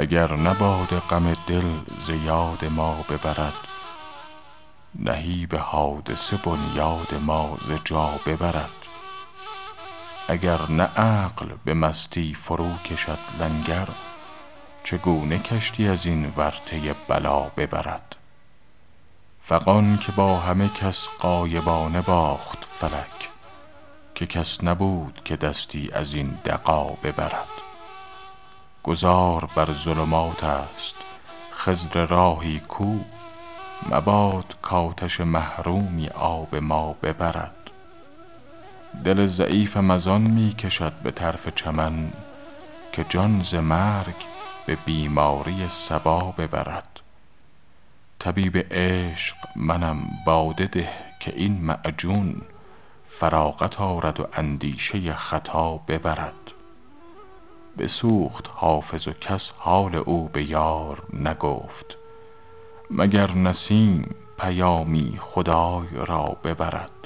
اگر نه باد غم دل ز یاد ما ببرد نهیب حادثه بنیاد ما ز جا ببرد. اگر نه عقل به مستی فروکشد لنگر چگونه کشتی از این ورطه بلا ببرد؟ فغان که با همه کس غایبانه باخت فلک که کس نبود که دستی از این دغا ببرد. گذار بر ظلمات است. خضر راهی کو؟ مباد کآتش محرومی آب ما ببرد. دل ضعیفم از آن می کشد به طرف چمن که جان ز مرگ به بیماری صبا ببرد. طبیب عشق منم باده ده که این معجون فراغت آرد و اندیشه خطا ببرد. بسوخت حافظ و کس حال او به یار نگفت مگر نسیم پیامی خدای را ببرد؟